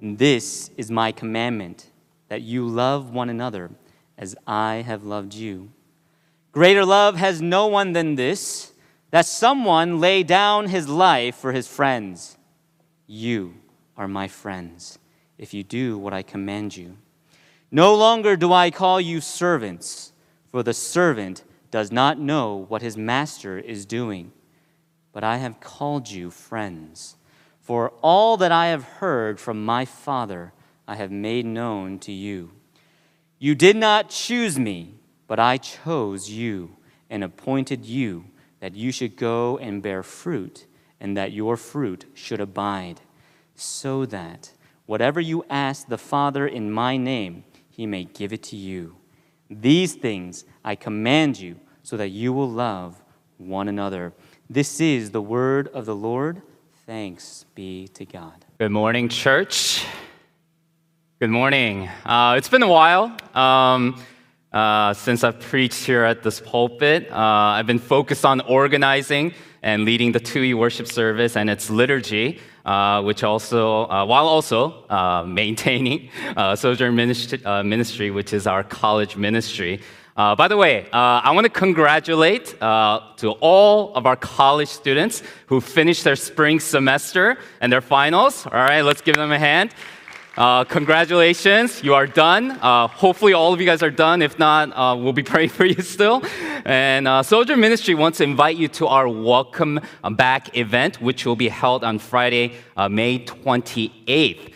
This is my commandment that you love one another as I have loved you. Greater love has no one than this that someone lay down his life for his friends. You are my friends if you do what I command you. No longer do I call you servants, for the servant does not know what his master is doing, but I have called you friends. For all that I have heard from my Father, I have made known to you. You did not choose me, but I chose you and appointed you that you should go and bear fruit, and that your fruit should abide, so that whatever you ask the Father in my name, he may give it to you. These things I command you, so that you will love one another. This is the word of the Lord. Thanks be to God. Good morning, church. Good morning. Uh, it's been a while um, uh, since I've preached here at this pulpit. Uh, I've been focused on organizing and leading the 2E worship service and its liturgy, uh, which also, uh, while also uh, maintaining Sojourn ministry, ministry, which is our college ministry. Uh, by the way, uh, I want to congratulate uh, to all of our college students who finished their spring semester and their finals. All right, let's give them a hand. Uh, congratulations, you are done. Uh, hopefully, all of you guys are done. If not, uh, we'll be praying for you still. And Sojourn Ministry wants to invite you to our Welcome Back event, which will be held on Friday, May 28th.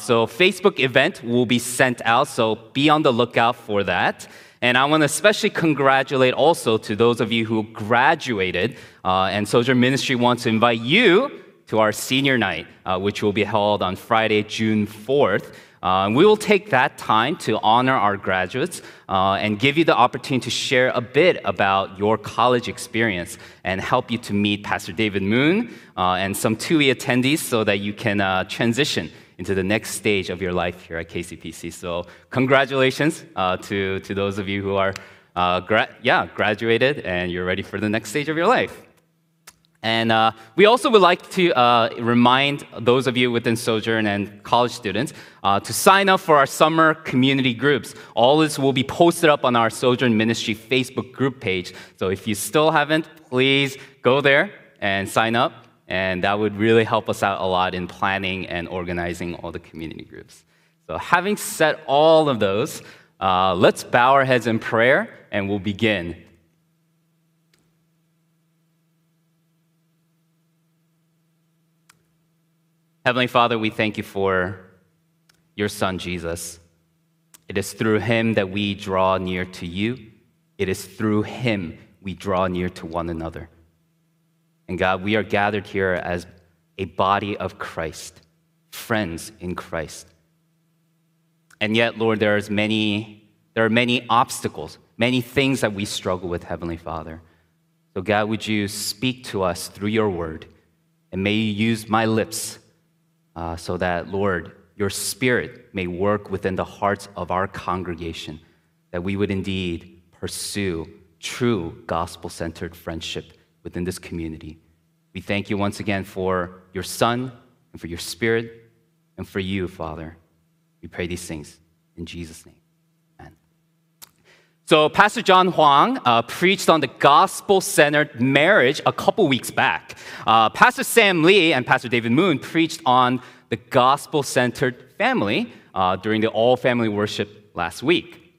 so, Facebook event will be sent out, so be on the lookout for that. And I want to especially congratulate also to those of you who graduated. Uh, and Sojourn Ministry wants to invite you to our senior night, uh, which will be held on Friday, June 4th. Uh, we will take that time to honor our graduates uh, and give you the opportunity to share a bit about your college experience and help you to meet Pastor David Moon uh, and some 2E attendees so that you can uh, transition into the next stage of your life here at KCPC. So, congratulations uh, to, to those of you who are, uh, gra- yeah, graduated and you're ready for the next stage of your life. And uh, we also would like to uh, remind those of you within Sojourn and college students uh, to sign up for our summer community groups. All this will be posted up on our Sojourn Ministry Facebook group page. So if you still haven't, please go there and sign up. And that would really help us out a lot in planning and organizing all the community groups. So, having said all of those, uh, let's bow our heads in prayer and we'll begin. Heavenly Father, we thank you for your Son, Jesus. It is through him that we draw near to you, it is through him we draw near to one another. And God, we are gathered here as a body of Christ, friends in Christ. And yet, Lord, there, is many, there are many obstacles, many things that we struggle with, Heavenly Father. So, God, would you speak to us through your word? And may you use my lips uh, so that, Lord, your spirit may work within the hearts of our congregation, that we would indeed pursue true gospel centered friendship within this community. We thank you once again for your Son and for your Spirit and for you, Father. We pray these things in Jesus' name. Amen. So, Pastor John Huang uh, preached on the gospel centered marriage a couple weeks back. Uh, Pastor Sam Lee and Pastor David Moon preached on the gospel centered family uh, during the all family worship last week.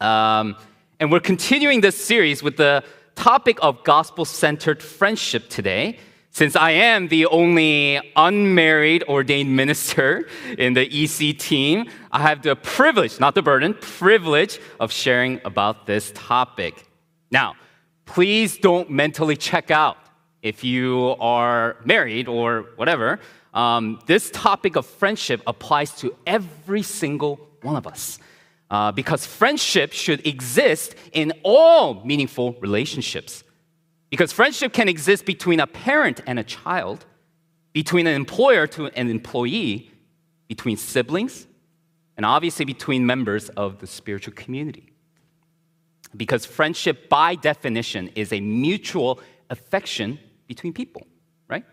Um, and we're continuing this series with the topic of gospel centered friendship today. Since I am the only unmarried ordained minister in the EC team, I have the privilege, not the burden, privilege of sharing about this topic. Now, please don't mentally check out if you are married or whatever. Um, this topic of friendship applies to every single one of us uh, because friendship should exist in all meaningful relationships. Because friendship can exist between a parent and a child, between an employer to an employee, between siblings, and obviously between members of the spiritual community. Because friendship, by definition, is a mutual affection between people, right?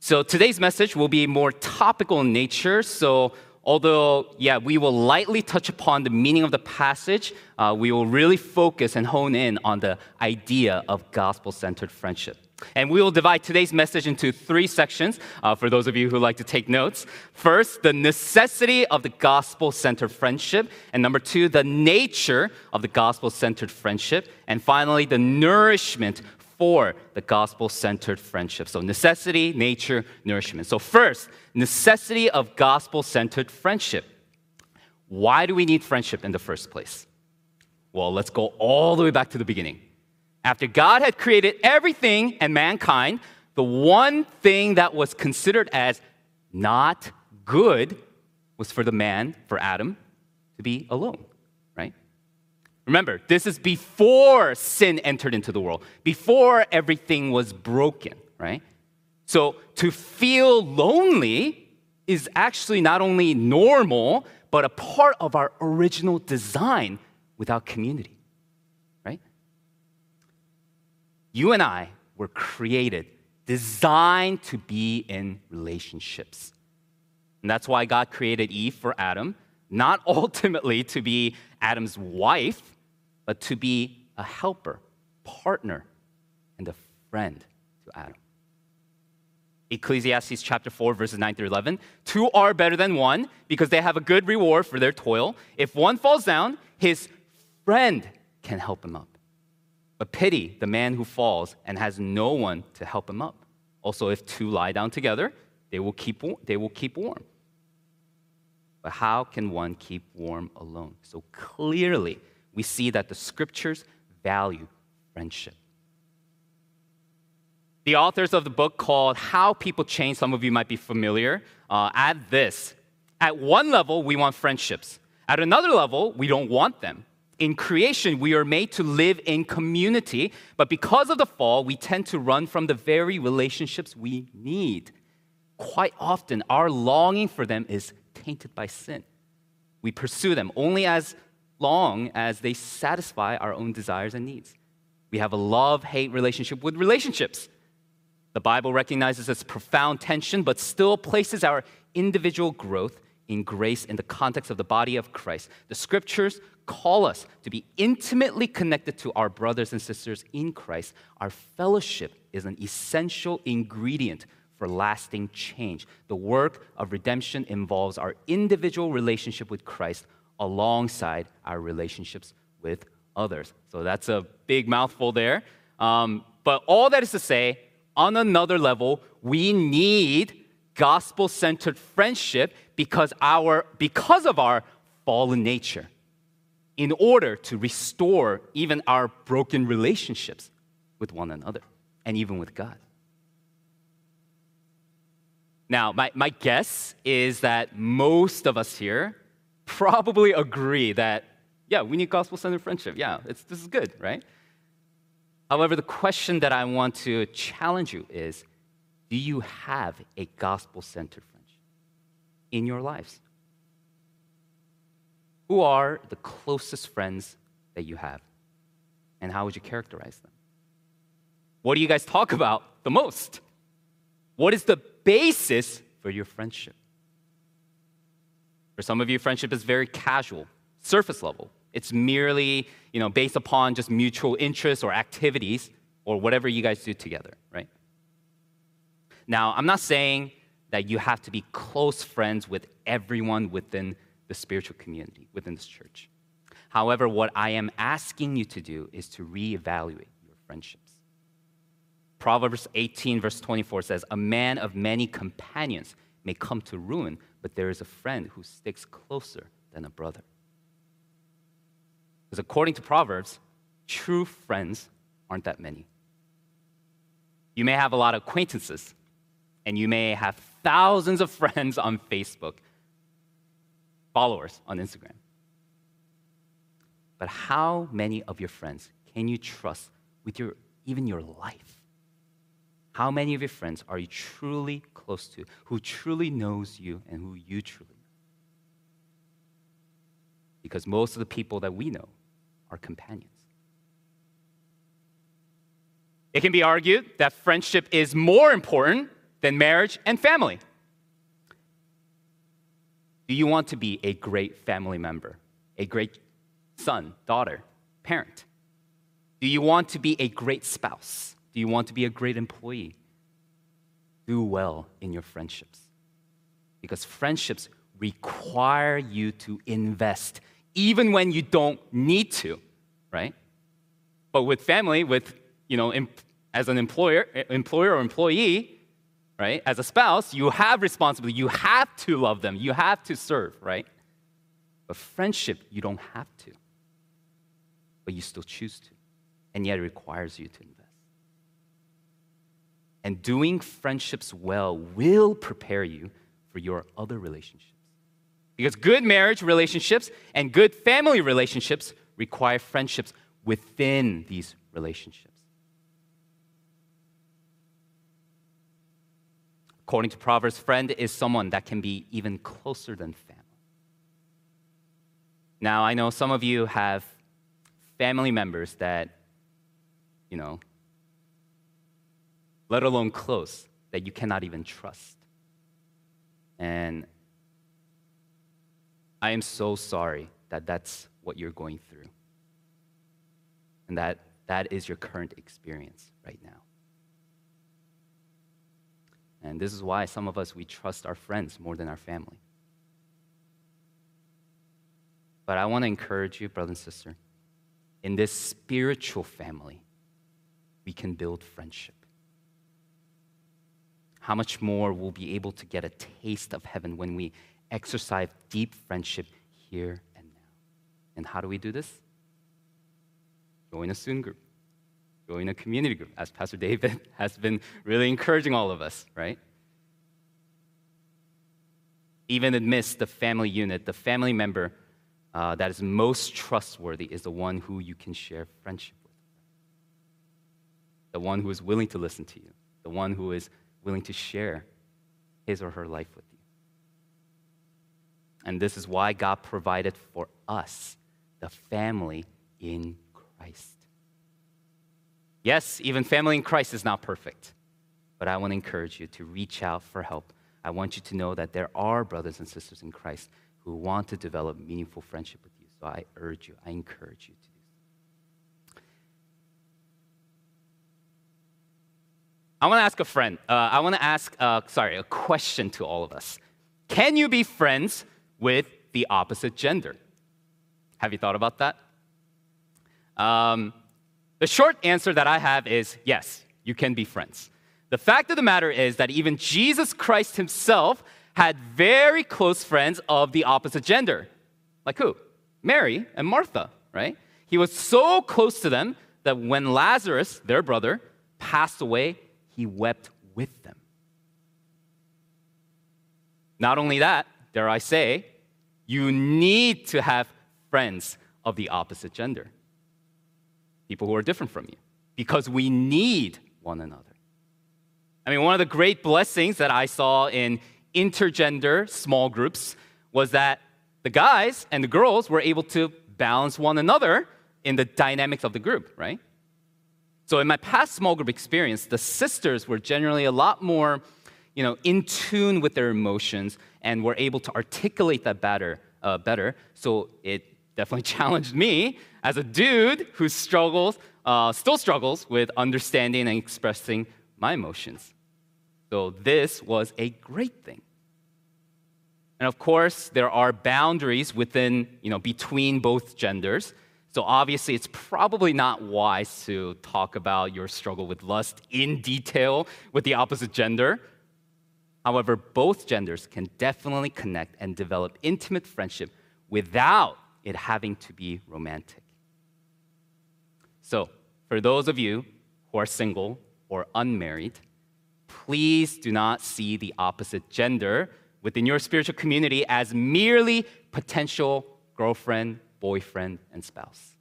So today's message will be more topical in nature. So although, yeah, we will lightly touch upon the meaning of the passage, uh, we will really focus and hone in on the idea of gospel centered friendship. And we will divide today's message into three sections uh, for those of you who like to take notes. First, the necessity of the gospel centered friendship. And number two, the nature of the gospel centered friendship. And finally, the nourishment the gospel centered friendship. So, necessity, nature, nourishment. So, first, necessity of gospel centered friendship. Why do we need friendship in the first place? Well, let's go all the way back to the beginning. After God had created everything and mankind, the one thing that was considered as not good was for the man, for Adam, to be alone? Remember, this is before sin entered into the world, before everything was broken, right? So to feel lonely is actually not only normal, but a part of our original design without community. Right? You and I were created, designed to be in relationships. And that's why God created Eve for Adam, not ultimately to be Adam's wife, but to be a helper, partner, and a friend to Adam. Ecclesiastes chapter 4, verses 9 through 11. Two are better than one because they have a good reward for their toil. If one falls down, his friend can help him up. But pity the man who falls and has no one to help him up. Also, if two lie down together, they will keep, they will keep warm. But how can one keep warm alone? So clearly, we see that the scriptures value friendship. The authors of the book called How People Change, some of you might be familiar, uh, add this. At one level, we want friendships. At another level, we don't want them in creation, we are made to live in community, but because of the fall, we tend to run from the very relationships we need. Quite often, our longing for them is tainted by sin. We pursue them only as long as they satisfy our own desires and needs. We have a love hate relationship with relationships. The Bible recognizes this profound tension, but still places our individual growth in grace in the context of the body of Christ. The scriptures call us to be intimately connected to our brothers and sisters in Christ. Our fellowship is an essential ingredient for lasting change. The work of redemption involves our individual relationship with Christ alongside our relationships with others. So that's a big mouthful there. Um, but all that is to say, on another level, we need gospel centered friendship because, our, because of our fallen nature in order to restore even our broken relationships with one another and even with God. Now, my, my guess is that most of us here probably agree that, yeah, we need gospel centered friendship. Yeah, this is good, right? However, the question that I want to challenge you is do you have a gospel centered friendship in your lives? Who are the closest friends that you have? And how would you characterize them? What do you guys talk about the most? What is the basis for your friendship? For some of you, friendship is very casual, surface level. It's merely, you know, based upon just mutual interests or activities or whatever you guys do together, right? Now, I'm not saying that you have to be close friends with everyone within the spiritual community within this church. However, what I am asking you to do is to reevaluate your friendships. Proverbs 18, verse 24 says, A man of many companions may come to ruin, but there is a friend who sticks closer than a brother. Because according to Proverbs, true friends aren't that many. You may have a lot of acquaintances, and you may have thousands of friends on Facebook, followers on Instagram. But how many of your friends can you trust with your even your life? How many of your friends are you truly close to, who truly knows you and who you truly know? Because most of the people that we know are companions. It can be argued that friendship is more important than marriage and family. Do you want to be a great family member, a great son, daughter, parent? Do you want to be a great spouse? Do you want to be a great employee? Do well in your friendships. Because friendships require you to invest, even when you don't need to, right? But with family, with, you know, as an employer, employer or employee, right? As a spouse, you have responsibility. You have to love them. You have to serve, right? But friendship, you don't have to. But you still choose to. And yet it requires you to invest. And doing friendships well will prepare you for your other relationships. Because good marriage relationships and good family relationships require friendships within these relationships. According to Proverbs, friend is someone that can be even closer than family. Now, I know some of you have family members that, you know, let alone close, that you cannot even trust. And I am so sorry that that's what you're going through. And that that is your current experience right now. And this is why some of us, we trust our friends more than our family. But I want to encourage you, brother and sister, in this spiritual family, we can build friendship. How much more we'll be able to get a taste of heaven when we exercise deep friendship here and now. And how do we do this? Join a student group join a community group, as Pastor David has been really encouraging all of us, right? Even amidst the family unit, the family member uh, that is most trustworthy is the one who you can share friendship with. The one who is willing to listen to you, the one who is willing to share his or her life with you. And this is why God provided for us the family in Christ. Yes, even family in Christ is not perfect, but I want to encourage you to reach out for help. I want you to know that there are brothers and sisters in Christ who want to develop meaningful friendship with you. So I urge you, I encourage you to do so. I want to ask a friend, uh, I want to ask, uh, sorry, a question to all of us. Can you be friends with the opposite gender? Have you thought about that? Um, the short answer that I have is yes, you can be friends. The fact of the matter is that even Jesus Christ himself had very close friends of the opposite gender. Like who? Mary and Martha, right? He was so close to them that when Lazarus, their brother, passed away, he wept with them. Not only that, dare I say, you need to have friends of the opposite gender people who are different from you because we need one another. I mean, one of the great blessings that I saw in intergender small groups was that the guys and the girls were able to balance one another in the dynamics of the group, right? So in my past small group experience, the sisters were generally a lot more, you know, in tune with their emotions and were able to articulate that better. Uh, better. So it definitely challenged me as a dude who struggles, uh, still struggles with understanding and expressing my emotions. So this was a great thing. And of course, there are boundaries within, you know, between both genders. So obviously, it's probably not wise to talk about your struggle with lust in detail with the opposite gender. However, both genders can definitely connect and develop intimate friendship without it having to be romantic. So, for those of you who are single or unmarried, please do not see the opposite gender within your spiritual community as merely potential girlfriend, boyfriend, and spouse.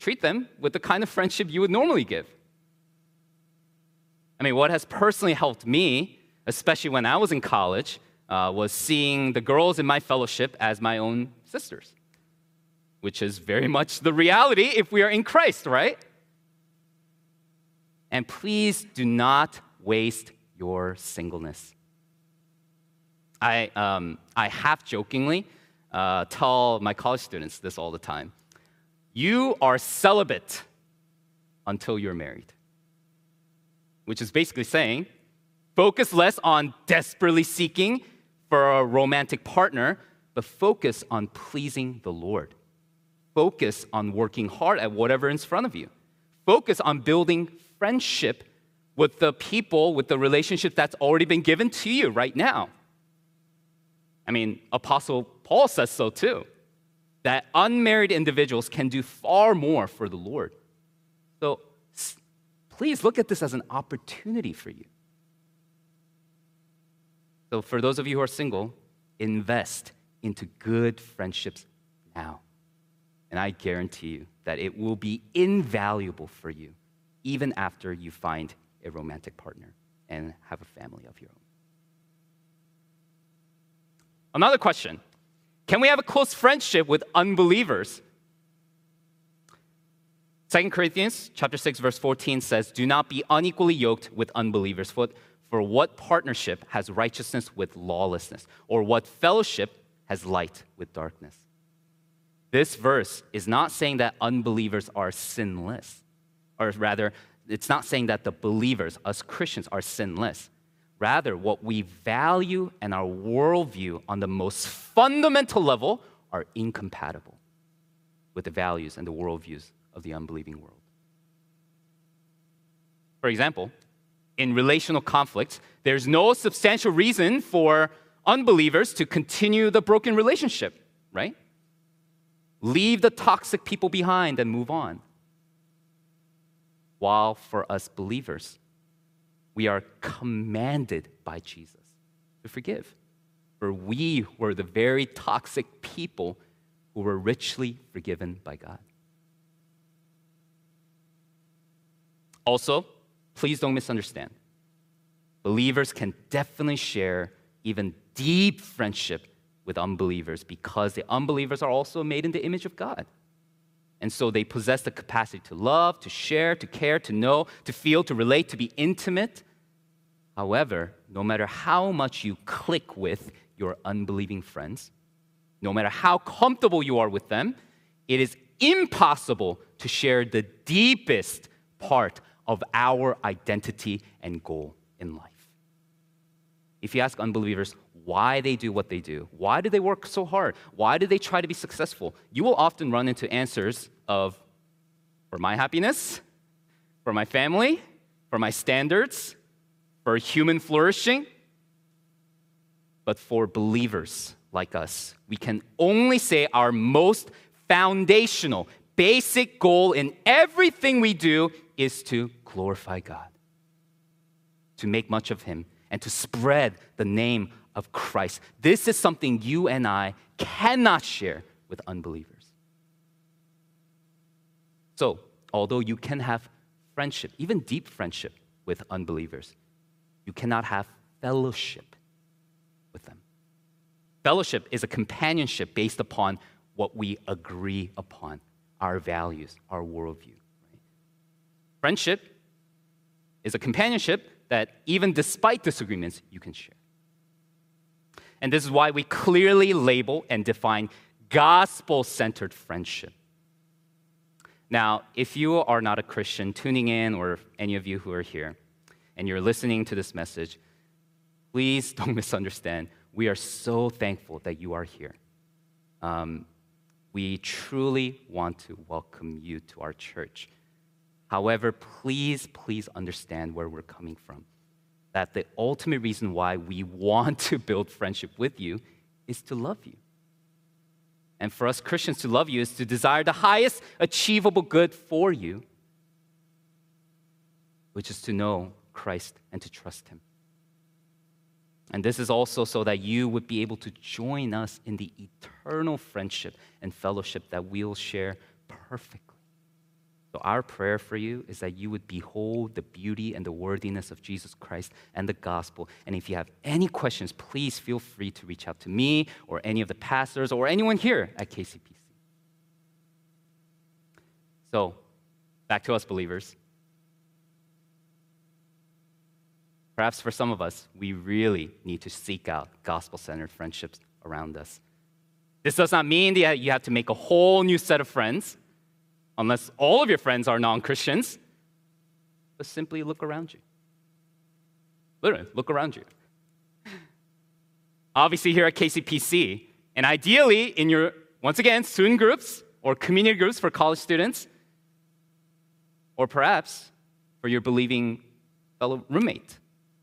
Treat them with the kind of friendship you would normally give. I mean, what has personally helped me, especially when I was in college, uh, was seeing the girls in my fellowship as my own sisters, which is very much the reality if we are in Christ, right? And please do not waste your singleness. I, um, I half jokingly uh, tell my college students this all the time. You are celibate until you're married, which is basically saying focus less on desperately seeking for a romantic partner, but focus on pleasing the Lord. Focus on working hard at whatever is in front of you. Focus on building friendship with the people, with the relationship that's already been given to you right now. I mean, Apostle Paul says so too, that unmarried individuals can do far more for the Lord. So please look at this as an opportunity for you. So, for those of you who are single, invest into good friendships now. And I guarantee you that it will be invaluable for you even after you find a romantic partner and have a family of your own. Another question Can we have a close friendship with unbelievers? 2 Corinthians chapter 6 verse 14 says, "Do not be unequally yoked with unbelievers, for, for what partnership has righteousness with lawlessness, or what fellowship has light with darkness?" This verse is not saying that unbelievers are sinless, or rather, it's not saying that the believers, us Christians, are sinless. Rather, what we value and our worldview on the most fundamental level are incompatible with the values and the worldviews of the unbelieving world. For example, in relational conflicts, there's no substantial reason for unbelievers to continue the broken relationship, right? Leave the toxic people behind and move on. While for us believers, we are commanded by Jesus to forgive. For we were the very toxic people who were richly forgiven by God. Also, please don't misunderstand. Believers can definitely share even deep friendship with unbelievers because the unbelievers are also made in the image of God. And so they possess the capacity to love, to share, to care, to know, to feel, to relate, to be intimate. However, no matter how much you click with your unbelieving friends, no matter how comfortable you are with them, it is impossible to share the deepest part of our identity and goal in life. If you ask unbelievers why they do what they do, why do they work so hard, why do they try to be successful, you will often run into answers of for my happiness, for my family, for my standards, for human flourishing. But for believers like us, we can only say our most foundational, basic goal in everything we do is to glorify God, to make much of Him, and to spread the name of Christ. This is something you and I cannot share with unbelievers. So, although you can have friendship, even deep friendship with unbelievers, you cannot have fellowship with them. Fellowship is a companionship based upon what we agree upon, our values, our worldview. Right? Friendship is a companionship that, even despite disagreements, you can share. And this is why we clearly label and define gospel centered friendship. Now, if you are not a Christian tuning in, or any of you who are here, and you're listening to this message, please don't misunderstand. We are so thankful that you are here. Um, we truly want to welcome you to our church. However, please, please understand where we're coming from. That the ultimate reason why we want to build friendship with you is to love you. And for us Christians to love you is to desire the highest achievable good for you, which is to know Christ and to trust Him. And this is also so that you would be able to join us in the eternal friendship and fellowship that we'll share perfectly. So, our prayer for you is that you would behold the beauty and the worthiness of Jesus Christ and the gospel. And if you have any questions, please feel free to reach out to me or any of the pastors or anyone here at KCPC. So, back to us believers. Perhaps for some of us, we really need to seek out gospel centered friendships around us. This does not mean that you have to make a whole new set of friends, unless all of your friends are non Christians, but simply look around you. Literally, look around you. Obviously, here at KCPC, and ideally in your, once again, student groups or community groups for college students, or perhaps for your believing fellow roommate,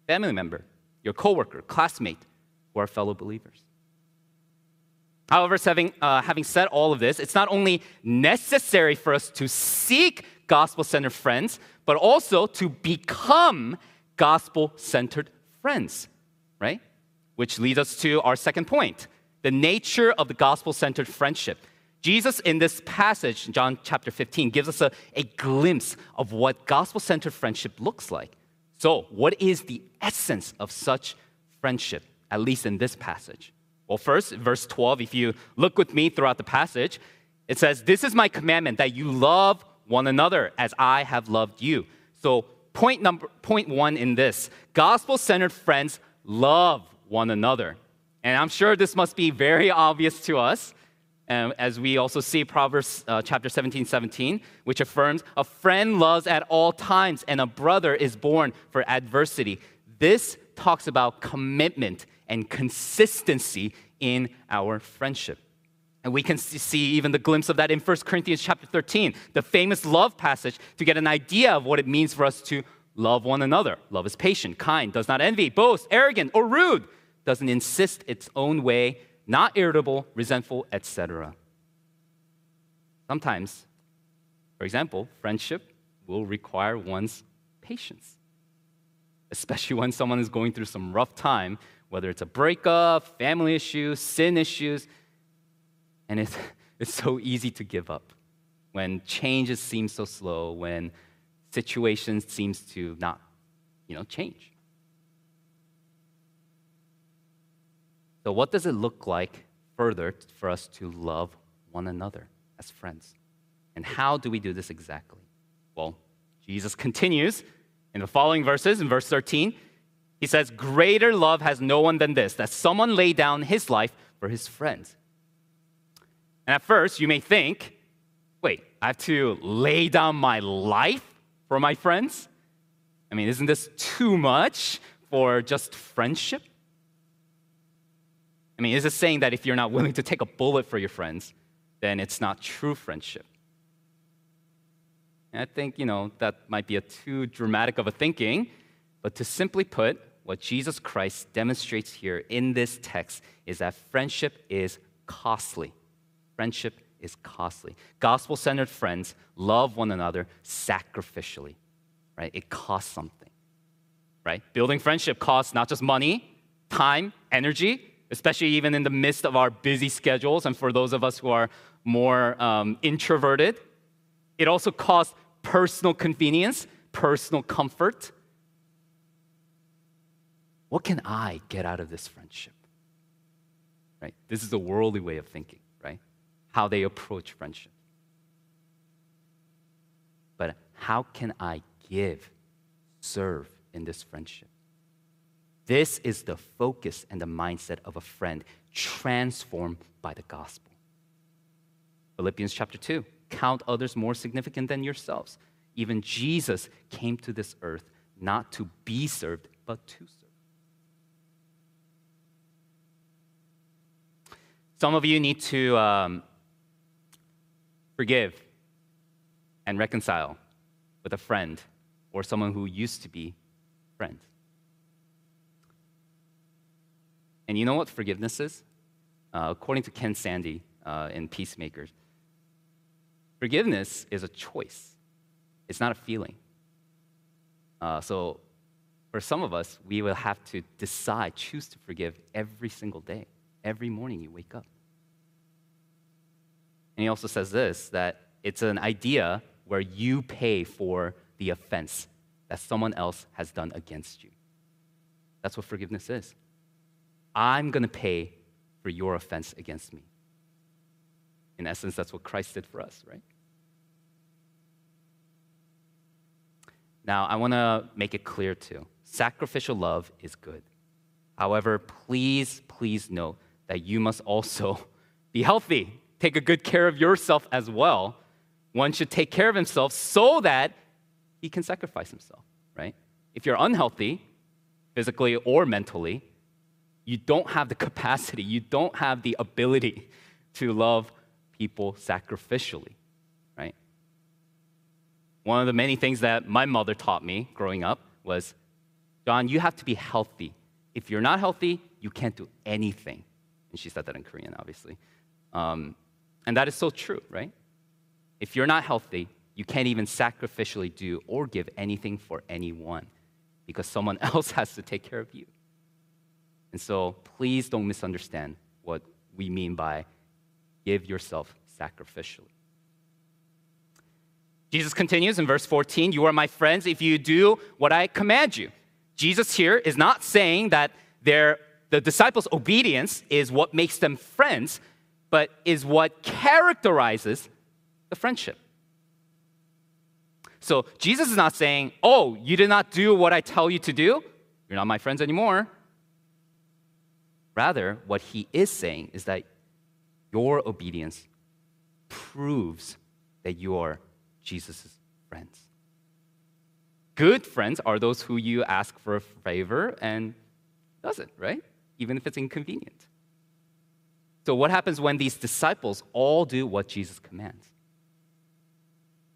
family member, your coworker, classmate, or fellow believers. However, having, uh, having said all of this, it's not only necessary for us to seek gospel centered friends, but also to become gospel centered friends, right? Which leads us to our second point the nature of the gospel centered friendship. Jesus, in this passage, John chapter 15, gives us a, a glimpse of what gospel centered friendship looks like. So, what is the essence of such friendship, at least in this passage? Well, first, verse 12, if you look with me throughout the passage, it says, This is my commandment that you love one another as I have loved you. So, point number point one in this gospel centered friends love one another. And I'm sure this must be very obvious to us. Um, as we also see Proverbs uh, chapter 17, 17, which affirms a friend loves at all times and a brother is born for adversity. This talks about commitment and consistency in our friendship. And we can see even the glimpse of that in 1 Corinthians chapter 13, the famous love passage, to get an idea of what it means for us to love one another. Love is patient, kind, does not envy, boast, arrogant, or rude, doesn't insist its own way, not irritable, resentful, etc. Sometimes, for example, friendship will require one's patience, especially when someone is going through some rough time, whether it's a breakup, family issues, sin issues, and it's, it's so easy to give up when changes seem so slow, when situations seems to not, you know, change. So, what does it look like further for us to love one another as friends? And how do we do this exactly? Well, Jesus continues in the following verses, in verse 13. He says, Greater love has no one than this, that someone lay down his life for his friends. And at first, you may think, wait, I have to lay down my life for my friends? I mean, isn't this too much for just friendship? I mean, is it saying that if you're not willing to take a bullet for your friends, then it's not true friendship? And I think, you know, that might be a too dramatic of a thinking, but to simply put, what Jesus Christ demonstrates here in this text is that friendship is costly. Friendship is costly. Gospel centered friends love one another sacrificially, right? It costs something, right? Building friendship costs not just money, time, energy, especially even in the midst of our busy schedules, and for those of us who are more um, introverted. It also costs personal convenience, personal comfort. What can I get out of this friendship? Right? This is a worldly way of thinking, right? How they approach friendship. But how can I give, serve in this friendship? This is the focus and the mindset of a friend transformed by the gospel. Philippians chapter 2 count others more significant than yourselves. Even Jesus came to this earth not to be served, but to serve. Some of you need to um, forgive and reconcile with a friend or someone who used to be friends. And you know what forgiveness is? Uh, according to Ken Sande uh, in Peacemakers, forgiveness is a choice, it's not a feeling. Uh, so, for some of us, we will have to decide, choose to forgive every single day, every morning you wake up. And he also says this that it's an idea where you pay for the offense that someone else has done against you. That's what forgiveness is. I'm going to pay for your offense against me. In essence, that's what Christ did for us, right? Now, I want to make it clear too. sacrificial love is good. However, please, please note that you must also be healthy. Take a good care of yourself as well. One should take care of himself so that he can sacrifice himself, right? If you're unhealthy, physically or mentally, you don't have the capacity, you don't have the ability to love people sacrificially, right? One of the many things that my mother taught me growing up was John, you have to be healthy. If you're not healthy, you can't do anything. And she said that in Korean, obviously. Um, and that is so true, right? If you're not healthy, you can't even sacrificially do or give anything for anyone because someone else has to take care of you. And so please don't misunderstand what we mean by give yourself sacrificially. Jesus continues in verse 14 You are my friends if you do what I command you. Jesus here is not saying that their, the disciples' obedience is what makes them friends, but is what characterizes the friendship. So Jesus is not saying, Oh, you did not do what I tell you to do, you're not my friends anymore. Rather, what he is saying is that your obedience proves that you are Jesus' friends. Good friends are those who you ask for a favor and does it, right? Even if it's inconvenient. So, what happens when these disciples all do what Jesus commands?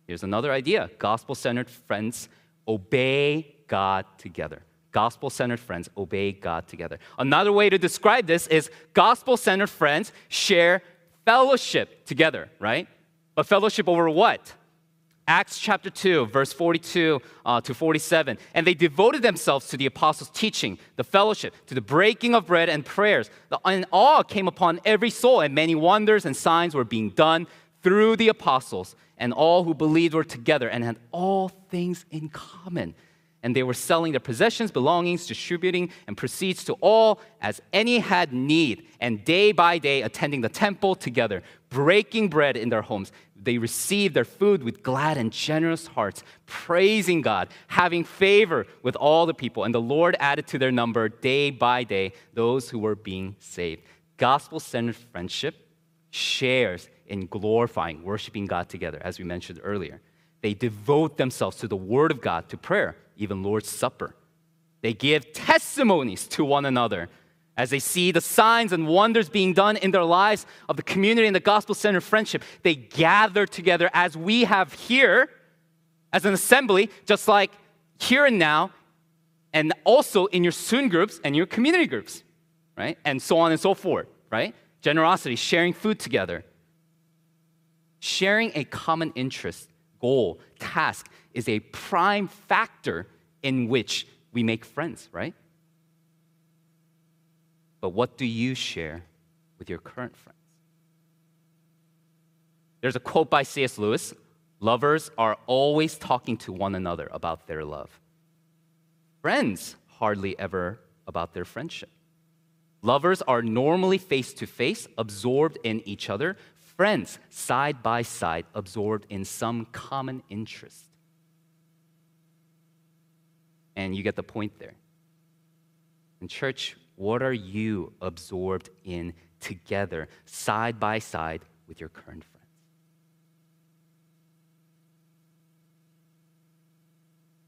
Here's another idea gospel centered friends obey God together. Gospel centered friends obey God together. Another way to describe this is gospel centered friends share fellowship together, right? But fellowship over what? Acts chapter 2, verse 42 uh, to 47. And they devoted themselves to the apostles' teaching, the fellowship, to the breaking of bread and prayers. And awe came upon every soul, and many wonders and signs were being done through the apostles. And all who believed were together and had all things in common and they were selling their possessions, belongings, distributing, and proceeds to all as any had need, and day by day attending the temple together, breaking bread in their homes. They received their food with glad and generous hearts, praising God, having favor with all the people. And the Lord added to their number day by day those who were being saved. Gospel centered friendship shares in glorifying, worshiping God together, as we mentioned earlier. They devote themselves to the Word of God, to prayer, even Lord's Supper. They give testimonies to one another as they see the signs and wonders being done in their lives of the community and the gospel centered friendship. They gather together as we have here as an assembly, just like here and now, and also in your soon groups and your community groups, right? And so on and so forth, right? Generosity, sharing food together, sharing a common interest goal, task is a prime factor in which we make friends, right? But what do you share with your current friends? There's a quote by C.S. Lewis Lovers are always talking to one another about their love. Friends hardly ever about their friendship. Lovers are normally face to face, absorbed in each other, friends side by side, absorbed in some common interest. And you get the point there. And, church, what are you absorbed in together, side by side with your current friends?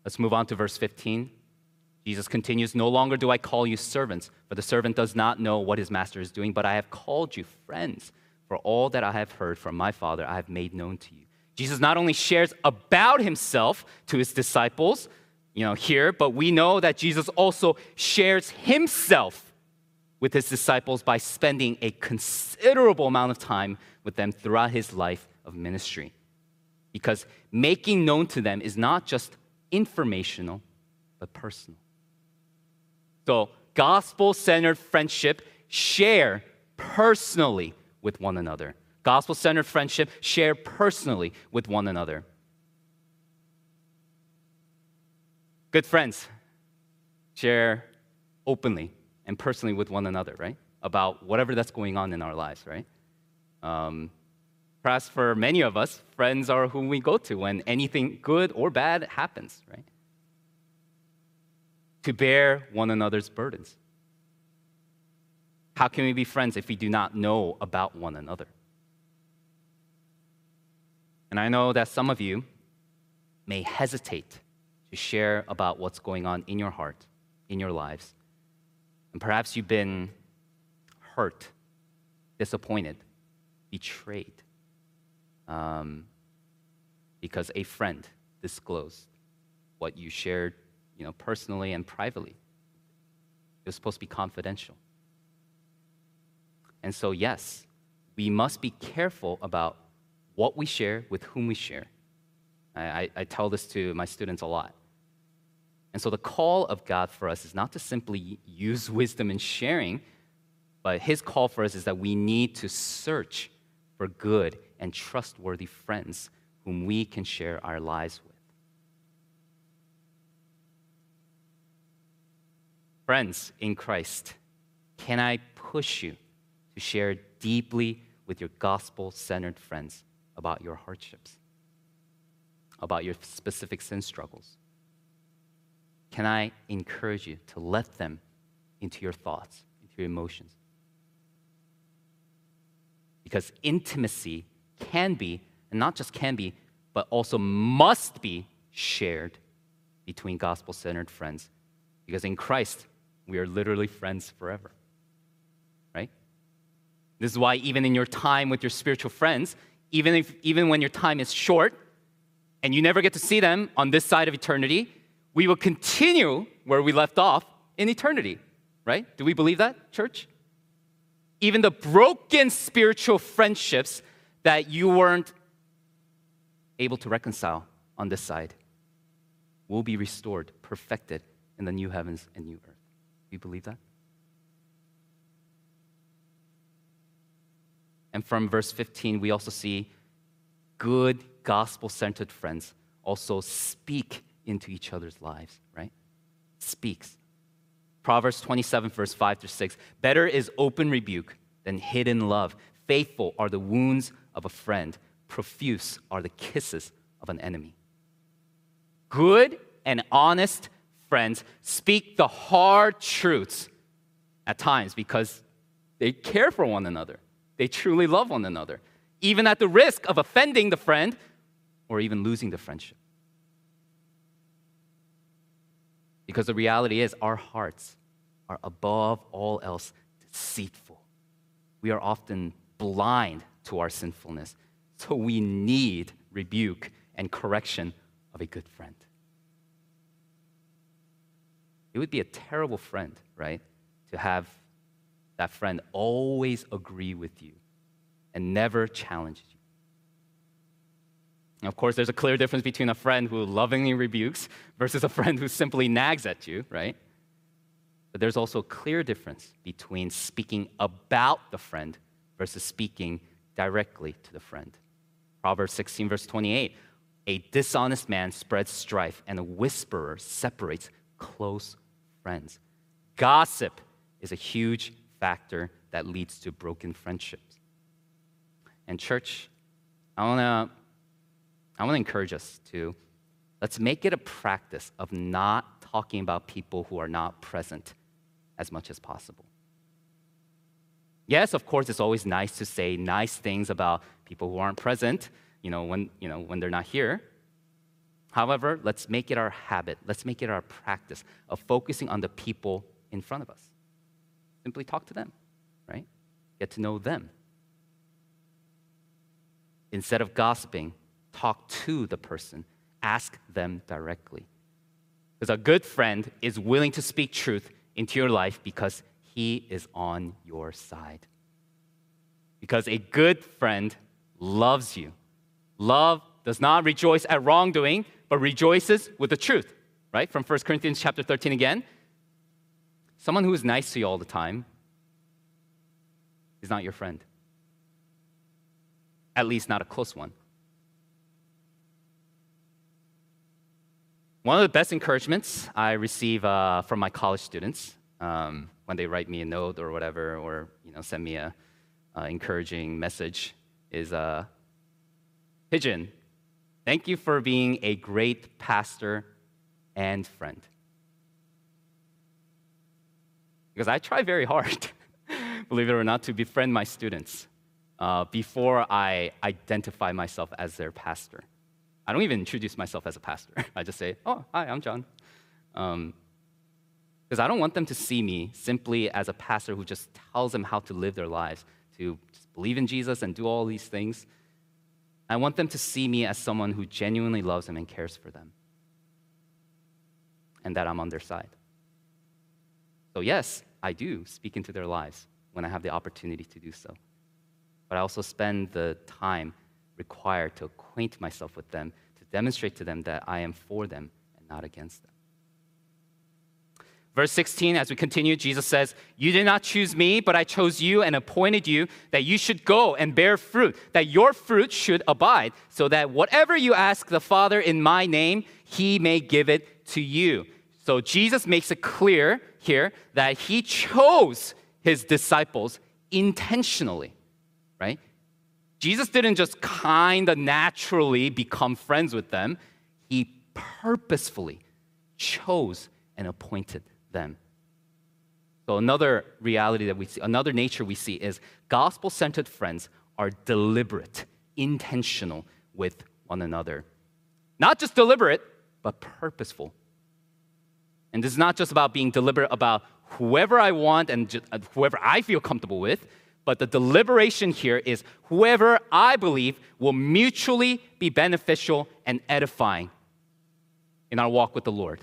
Let's move on to verse 15. Jesus continues, No longer do I call you servants, for the servant does not know what his master is doing, but I have called you friends. For all that I have heard from my Father, I have made known to you. Jesus not only shares about himself to his disciples, you know, here, but we know that Jesus also shares himself with his disciples by spending a considerable amount of time with them throughout his life of ministry. Because making known to them is not just informational, but personal. So, gospel centered friendship, share personally with one another. Gospel centered friendship, share personally with one another. Good friends, share openly and personally with one another, right? About whatever that's going on in our lives, right? Um, perhaps for many of us, friends are whom we go to when anything good or bad happens, right? to bear one another's burdens. How can we be friends if we do not know about one another? And I know that some of you may hesitate to share about what's going on in your heart, in your lives. And perhaps you've been hurt, disappointed, betrayed um, because a friend disclosed what you shared you know, personally and privately. It was supposed to be confidential. And so, yes, we must be careful about what we share with whom we share. I, I, I tell this to my students a lot. And so, the call of God for us is not to simply use wisdom in sharing, but His call for us is that we need to search for good and trustworthy friends whom we can share our lives with. Friends in Christ, can I push you to share deeply with your gospel centered friends about your hardships, about your specific sin struggles? Can I encourage you to let them into your thoughts, into your emotions? Because intimacy can be, and not just can be, but also must be shared between gospel centered friends. Because in Christ, we are literally friends forever. Right? This is why, even in your time with your spiritual friends, even, if, even when your time is short and you never get to see them on this side of eternity, we will continue where we left off in eternity. Right? Do we believe that, church? Even the broken spiritual friendships that you weren't able to reconcile on this side will be restored, perfected in the new heavens and new earth Do you believe that? And from verse 15, we also see good gospel centered friends also speak into each other's lives, right? Speaks. Proverbs 27, verse 5 through 6. Better is open rebuke than hidden love. Faithful are the wounds of a friend, profuse are the kisses of an enemy. Good and honest friends speak the hard truths at times because they care for one another. They truly love one another, even at the risk of offending the friend or even losing the friendship. Because the reality is, our hearts are above all else deceitful. We are often blind to our sinfulness, so we need rebuke and correction of a good friend. It would be a terrible friend, right? To have that friend always agree with you and never challenge you. Of course, there's a clear difference between a friend who lovingly rebukes versus a friend who simply nags at you, right? But there's also a clear difference between speaking about the friend versus speaking directly to the friend. Proverbs 16, verse 28 A dishonest man spreads strife, and a whisperer separates close friends. Gossip is a huge factor that leads to broken friendships. And, church, I want to I want to encourage us to let's make it a practice of not talking about people who are not present as much as possible. Yes, of course, it's always nice to say nice things about people who aren't present, you know, when, you know, when they're not here. However, let's make it our habit, let's make it our practice of focusing on the people in front of us. Simply talk to them, right? Get to know them. Instead of gossiping, talk to the person, ask them directly. Because a good friend is willing to speak truth into your life because he is on your side. Because a good friend loves you. Love does not rejoice at wrongdoing, but rejoices with the truth, right? From 1 Corinthians chapter 13 again. Someone who is nice to you all the time is not your friend. At least not a close one. One of the best encouragements I receive uh, from my college students um, when they write me a note or whatever, or you know, send me a uh, encouraging message, is uh, P John, Thank you for being a great pastor and friend. because I try very hard, believe it or not, to befriend my students uh, before I identify myself as their pastor. I don't even introduce myself as a pastor. I just say, oh, hi, I'm John. Um, because I don't want them to see me simply as a pastor who just tells them how to live their lives, to believe in Jesus and do all these things. I want them to see me as someone who genuinely loves them and cares for them, and that I'm on their side. So, yes, I do speak into their lives when I have the opportunity to do so. But I also spend the time required to acquaint myself with them, to demonstrate to them that I am for them and not against them. Verse 16, as we continue, Jesus says, You did not choose me, but I chose you and appointed you that you should go and bear fruit, that your fruit should abide, so that whatever you ask the Father in my name, he may give it to you. So Jesus makes it clear here that he chose his disciples intentionally, right? Jesus didn't just kind of naturally become friends with them, he purposefully chose and appointed them. So, another reality that we see, another nature we see is gospel centered friends are deliberate, intentional with one another. Not just deliberate, but purposeful. And this is not just about being deliberate about whoever I want and uh, whoever I feel comfortable with, but the deliberation here is whoever I believe will mutually be beneficial and edifying in our walk with the Lord.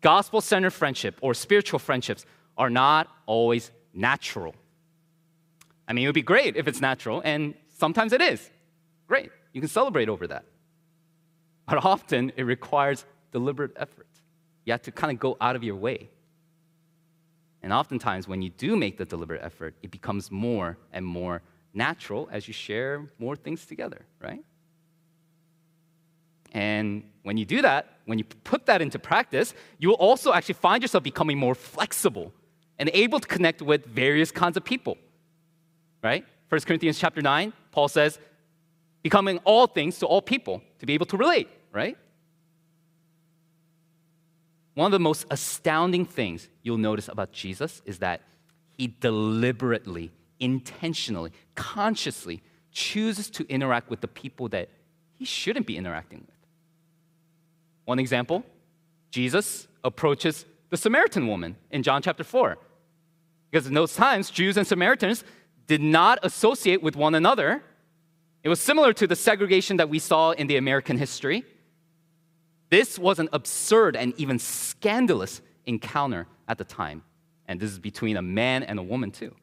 Gospel centered friendship or spiritual friendships are not always natural. I mean, it would be great if it's natural, and sometimes it is. Great. You can celebrate over that. But often it requires deliberate effort. You have to kind of go out of your way. And oftentimes, when you do make the deliberate effort, it becomes more and more natural as you share more things together, right? And when you do that, when you put that into practice, you will also actually find yourself becoming more flexible and able to connect with various kinds of people. Right? 1 Corinthians chapter 9, Paul says, becoming all things to all people to be able to relate, right? One of the most astounding things you'll notice about Jesus is that he deliberately, intentionally, consciously chooses to interact with the people that he shouldn't be interacting with. One example Jesus approaches the Samaritan woman in John chapter 4. Because in those times, Jews and Samaritans did not associate with one another. It was similar to the segregation that we saw in the American history. This was an absurd and even scandalous encounter at the time. And this is between a man and a woman, too.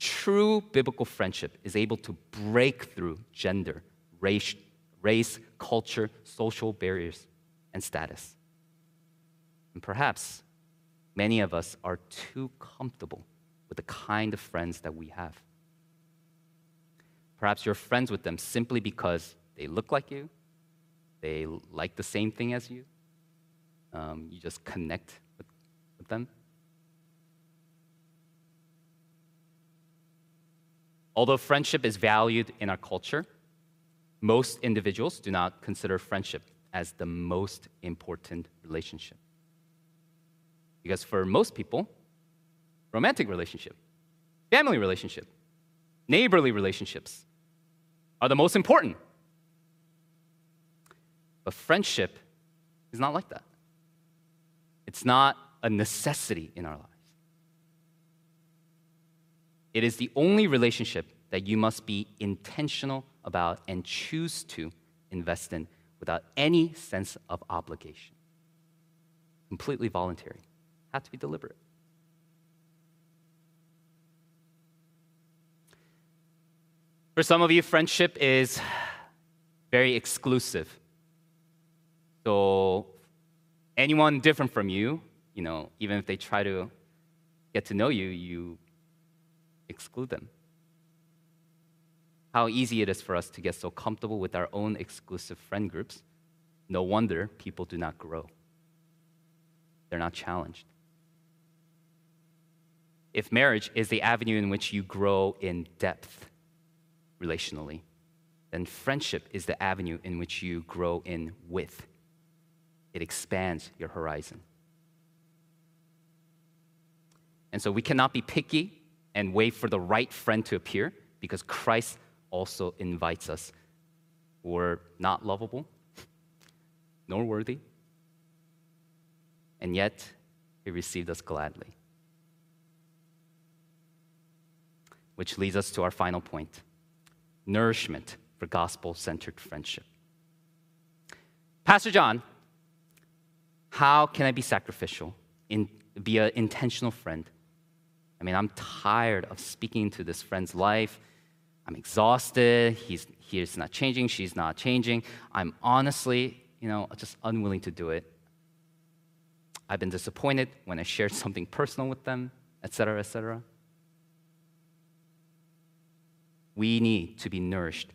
True biblical friendship is able to break through gender, race, race, culture, social barriers, and status. And perhaps many of us are too comfortable with the kind of friends that we have. Perhaps you're friends with them simply because they look like you, they like the same thing as you. Um, you just connect with, with them. Although friendship is valued in our culture, most individuals do not consider friendship as the most important relationship. Because for most people, romantic relationship, family relationship, neighborly relationships are the most important. But friendship is not like that. It's not a necessity in our lives. It is the only relationship that you must be intentional about and choose to invest in without any sense of obligation. Completely voluntary. Have to be deliberate. For some of you, friendship is very exclusive. So anyone different from you, you know, even if they try to get to know you, you exclude them. How easy it is for us to get so comfortable with our own exclusive friend groups. No wonder people do not grow. They're not challenged. If marriage is the avenue in which you grow in depth relationally, then friendship is the avenue in which you grow in width it expands your horizon. And so we cannot be picky and wait for the right friend to appear because Christ also invites us. We're not lovable, nor worthy, and yet he received us gladly. Which leads us to our final point nourishment for gospel centered friendship. Pastor John, how can I be sacrificial, in, be an intentional friend? I mean, I'm tired of speaking to this friend's life. I'm exhausted. He's, he's not changing. She's not changing. I'm honestly, you know, just unwilling to do it. I've been disappointed when I shared something personal with them, etc., etc. We need to be nourished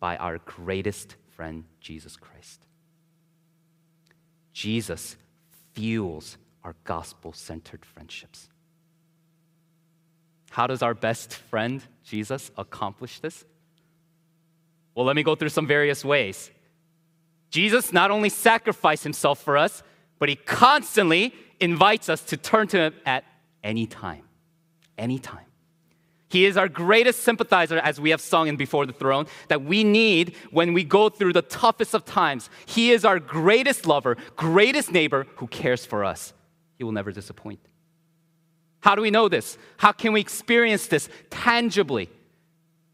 by our greatest friend, Jesus Christ. Jesus fuels our gospel centered friendships. How does our best friend, Jesus, accomplish this? Well, let me go through some various ways. Jesus not only sacrificed himself for us, but he constantly invites us to turn to him at any time. Any time. He is our greatest sympathizer, as we have sung in Before the Throne, that we need when we go through the toughest of times. He is our greatest lover, greatest neighbor who cares for us. He will never disappoint. How do we know this? How can we experience this tangibly?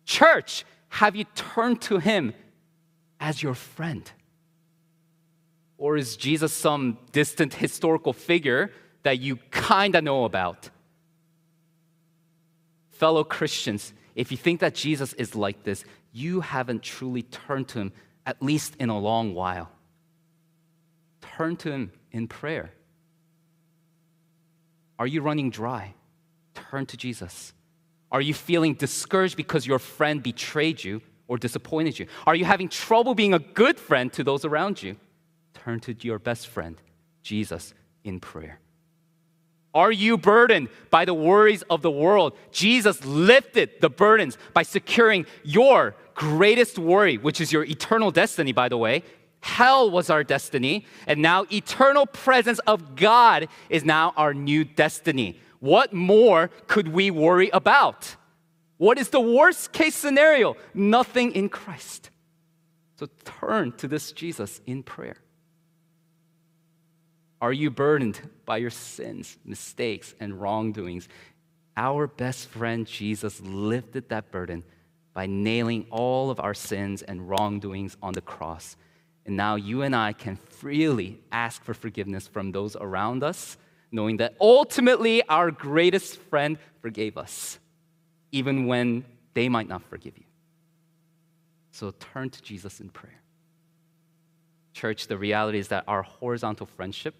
Church, have you turned to Him as your friend? Or is Jesus some distant historical figure that you kind of know about? Fellow Christians, if you think that Jesus is like this, you haven't truly turned to him, at least in a long while. Turn to him in prayer. Are you running dry? Turn to Jesus. Are you feeling discouraged because your friend betrayed you or disappointed you? Are you having trouble being a good friend to those around you? Turn to your best friend, Jesus, in prayer. Are you burdened by the worries of the world? Jesus lifted the burdens by securing your greatest worry, which is your eternal destiny, by the way. Hell was our destiny, and now eternal presence of God is now our new destiny. What more could we worry about? What is the worst case scenario? Nothing in Christ. So turn to this Jesus in prayer. Are you burdened by your sins, mistakes, and wrongdoings? Our best friend Jesus lifted that burden by nailing all of our sins and wrongdoings on the cross. And now you and I can freely ask for forgiveness from those around us, knowing that ultimately our greatest friend forgave us, even when they might not forgive you. So turn to Jesus in prayer. Church, the reality is that our horizontal friendship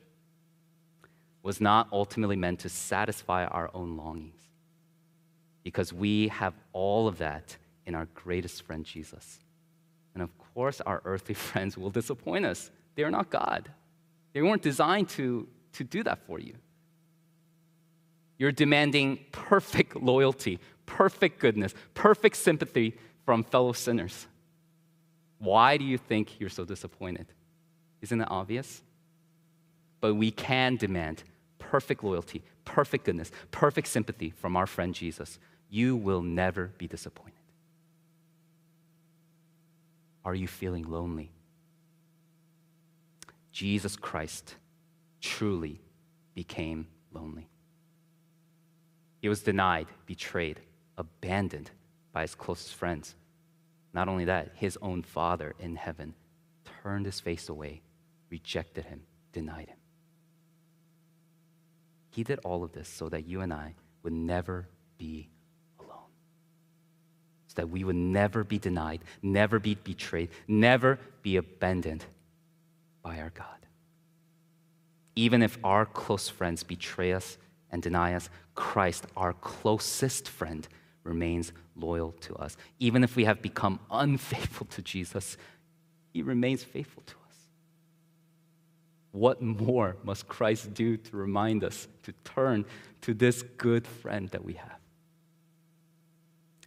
was not ultimately meant to satisfy our own longings. Because we have all of that in our greatest friend, Jesus. And of course, our earthly friends will disappoint us. They are not God, they weren't designed to, to do that for you. You're demanding perfect loyalty, perfect goodness, perfect sympathy from fellow sinners. Why do you think you're so disappointed? Isn't it obvious? But we can demand perfect loyalty, perfect goodness, perfect sympathy from our friend Jesus, you will never be disappointed. Are you feeling lonely? Jesus Christ truly became lonely. He was denied, betrayed, abandoned by his closest friends. Not only that, his own Father in heaven turned his face away, rejected him, denied him. He did all of this so that you and I would never be alone. So that we would never be denied, never be betrayed, never be abandoned by our God. Even if our close friends betray us and deny us, Christ, our closest friend, remains loyal to us. Even if we have become unfaithful to Jesus, he remains faithful to us. What more must Christ do to remind us to turn to this good friend that we have?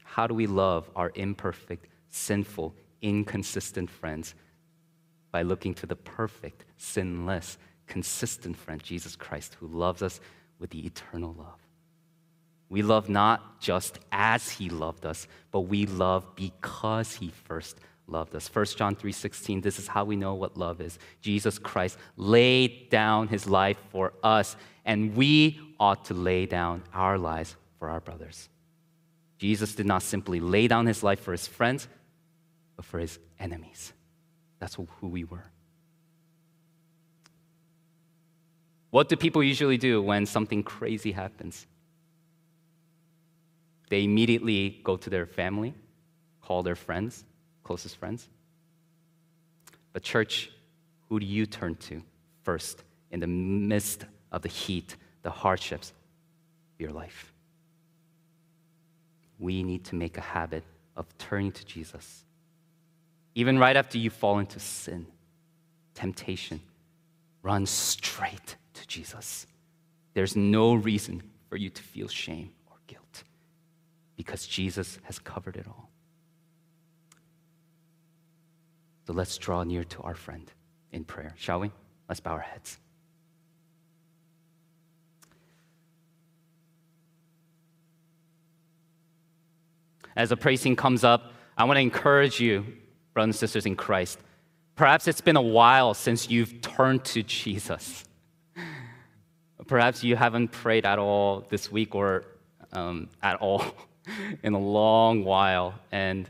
How do we love our imperfect, sinful, inconsistent friends? By looking to the perfect, sinless, consistent friend, Jesus Christ, who loves us with the eternal love. We love not just as he loved us, but we love because he first loved us. 1 John 3:16 this is how we know what love is. Jesus Christ laid down his life for us and we ought to lay down our lives for our brothers. Jesus did not simply lay down his life for his friends, but for his enemies. That's who we were. What do people usually do when something crazy happens? They immediately go to their family, call their friends, closest friends. But, church, who do you turn to first in the midst of the heat, the hardships of your life? We need to make a habit of turning to Jesus. Even right after you fall into sin, temptation, run straight to Jesus. There's no reason for you to feel shame or guilt because Jesus has covered it all. So let's draw near to our friend in prayer, shall we? Let's bow our heads. As the praise team comes up, I want to encourage you, brothers and sisters in Christ. Perhaps it's been a while since you've turned to Jesus. Perhaps you haven't prayed at all this week or um, at all in a long while. And,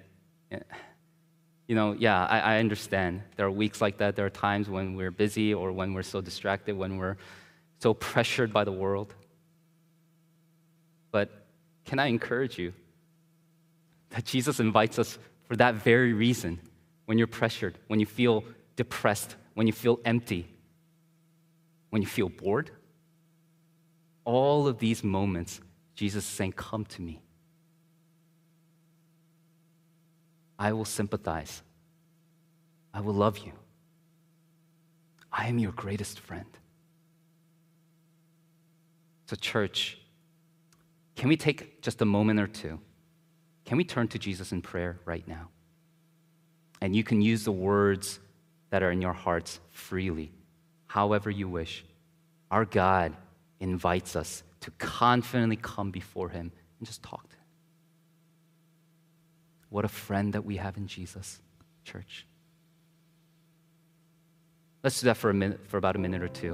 you know, yeah, I, I understand. There are weeks like that. There are times when we're busy or when we're so distracted, when we're so pressured by the world. But can I encourage you that Jesus invites us for that very reason when you're pressured, when you feel depressed, when you feel empty, when you feel bored? All of these moments, Jesus is saying, Come to me. I will sympathize. I will love you. I am your greatest friend. So, church, can we take just a moment or two? Can we turn to Jesus in prayer right now? And you can use the words that are in your hearts freely, however you wish. Our God invites us to confidently come before Him and just talk. What a friend that we have in Jesus, church. Let's do that for, a minute, for about a minute or two.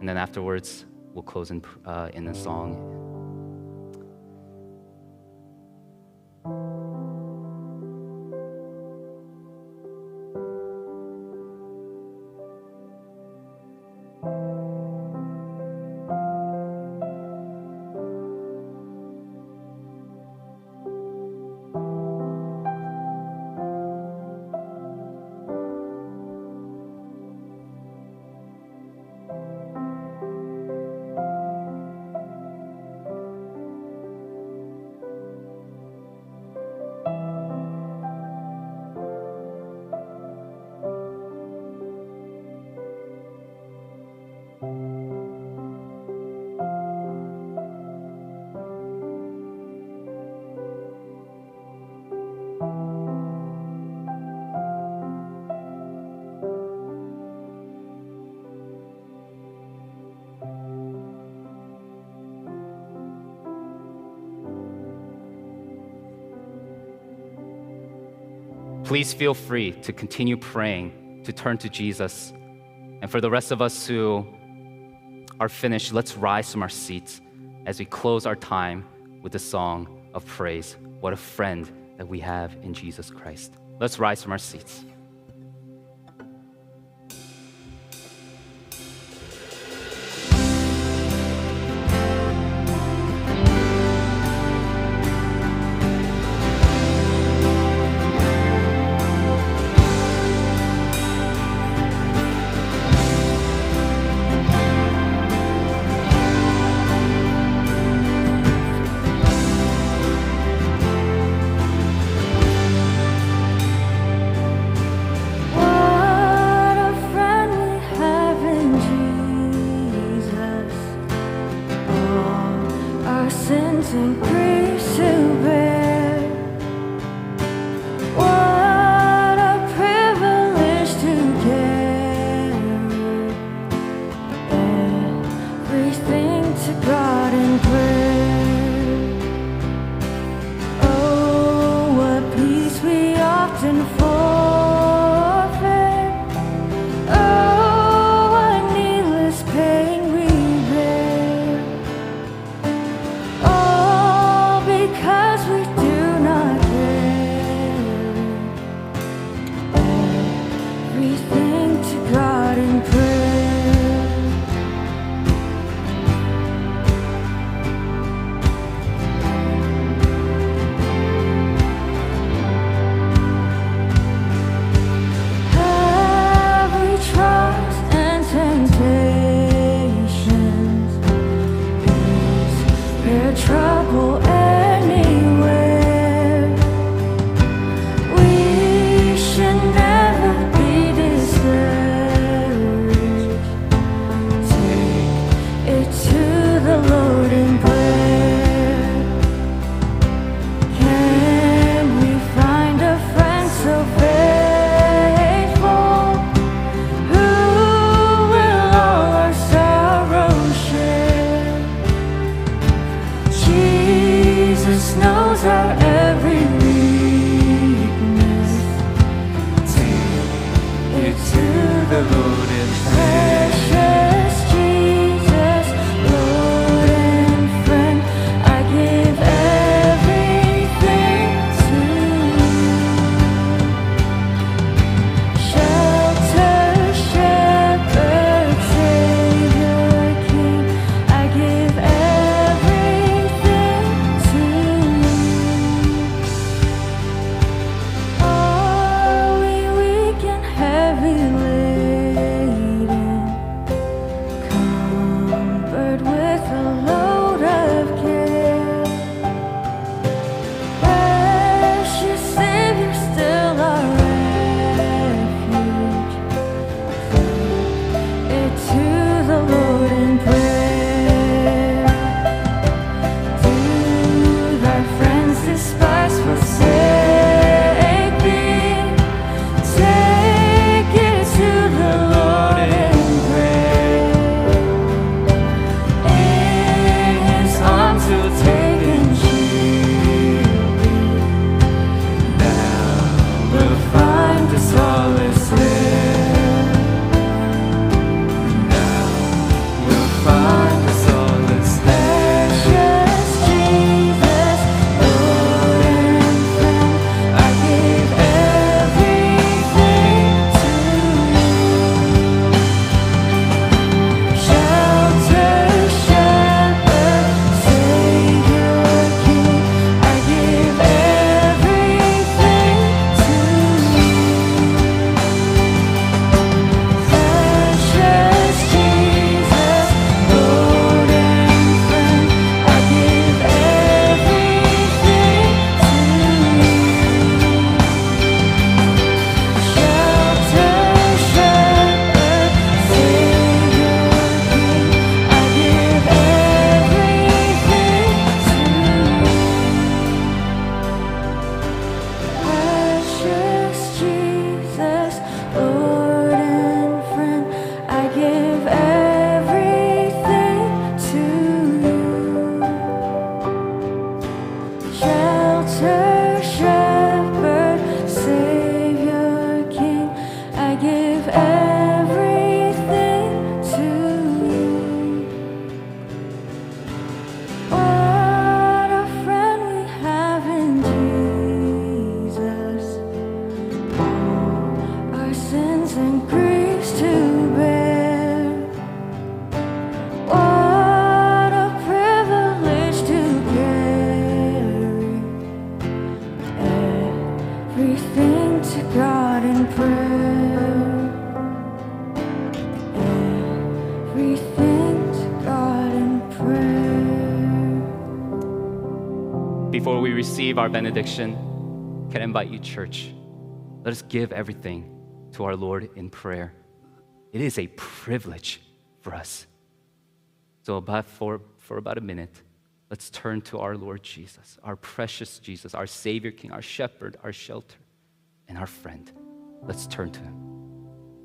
And then afterwards, we'll close in, uh, in a song. Please feel free to continue praying, to turn to Jesus. And for the rest of us who are finished, let's rise from our seats as we close our time with the song of praise. What a friend that we have in Jesus Christ. Let's rise from our seats. Everything to God in prayer. receive our benediction, can I invite you, church? Let us give everything to our Lord in prayer. It is a privilege for us. So, about for, for about a minute, let's turn to our Lord Jesus, our precious Jesus, our Savior King, our shepherd, our shelter, and our friend. Let's turn to him.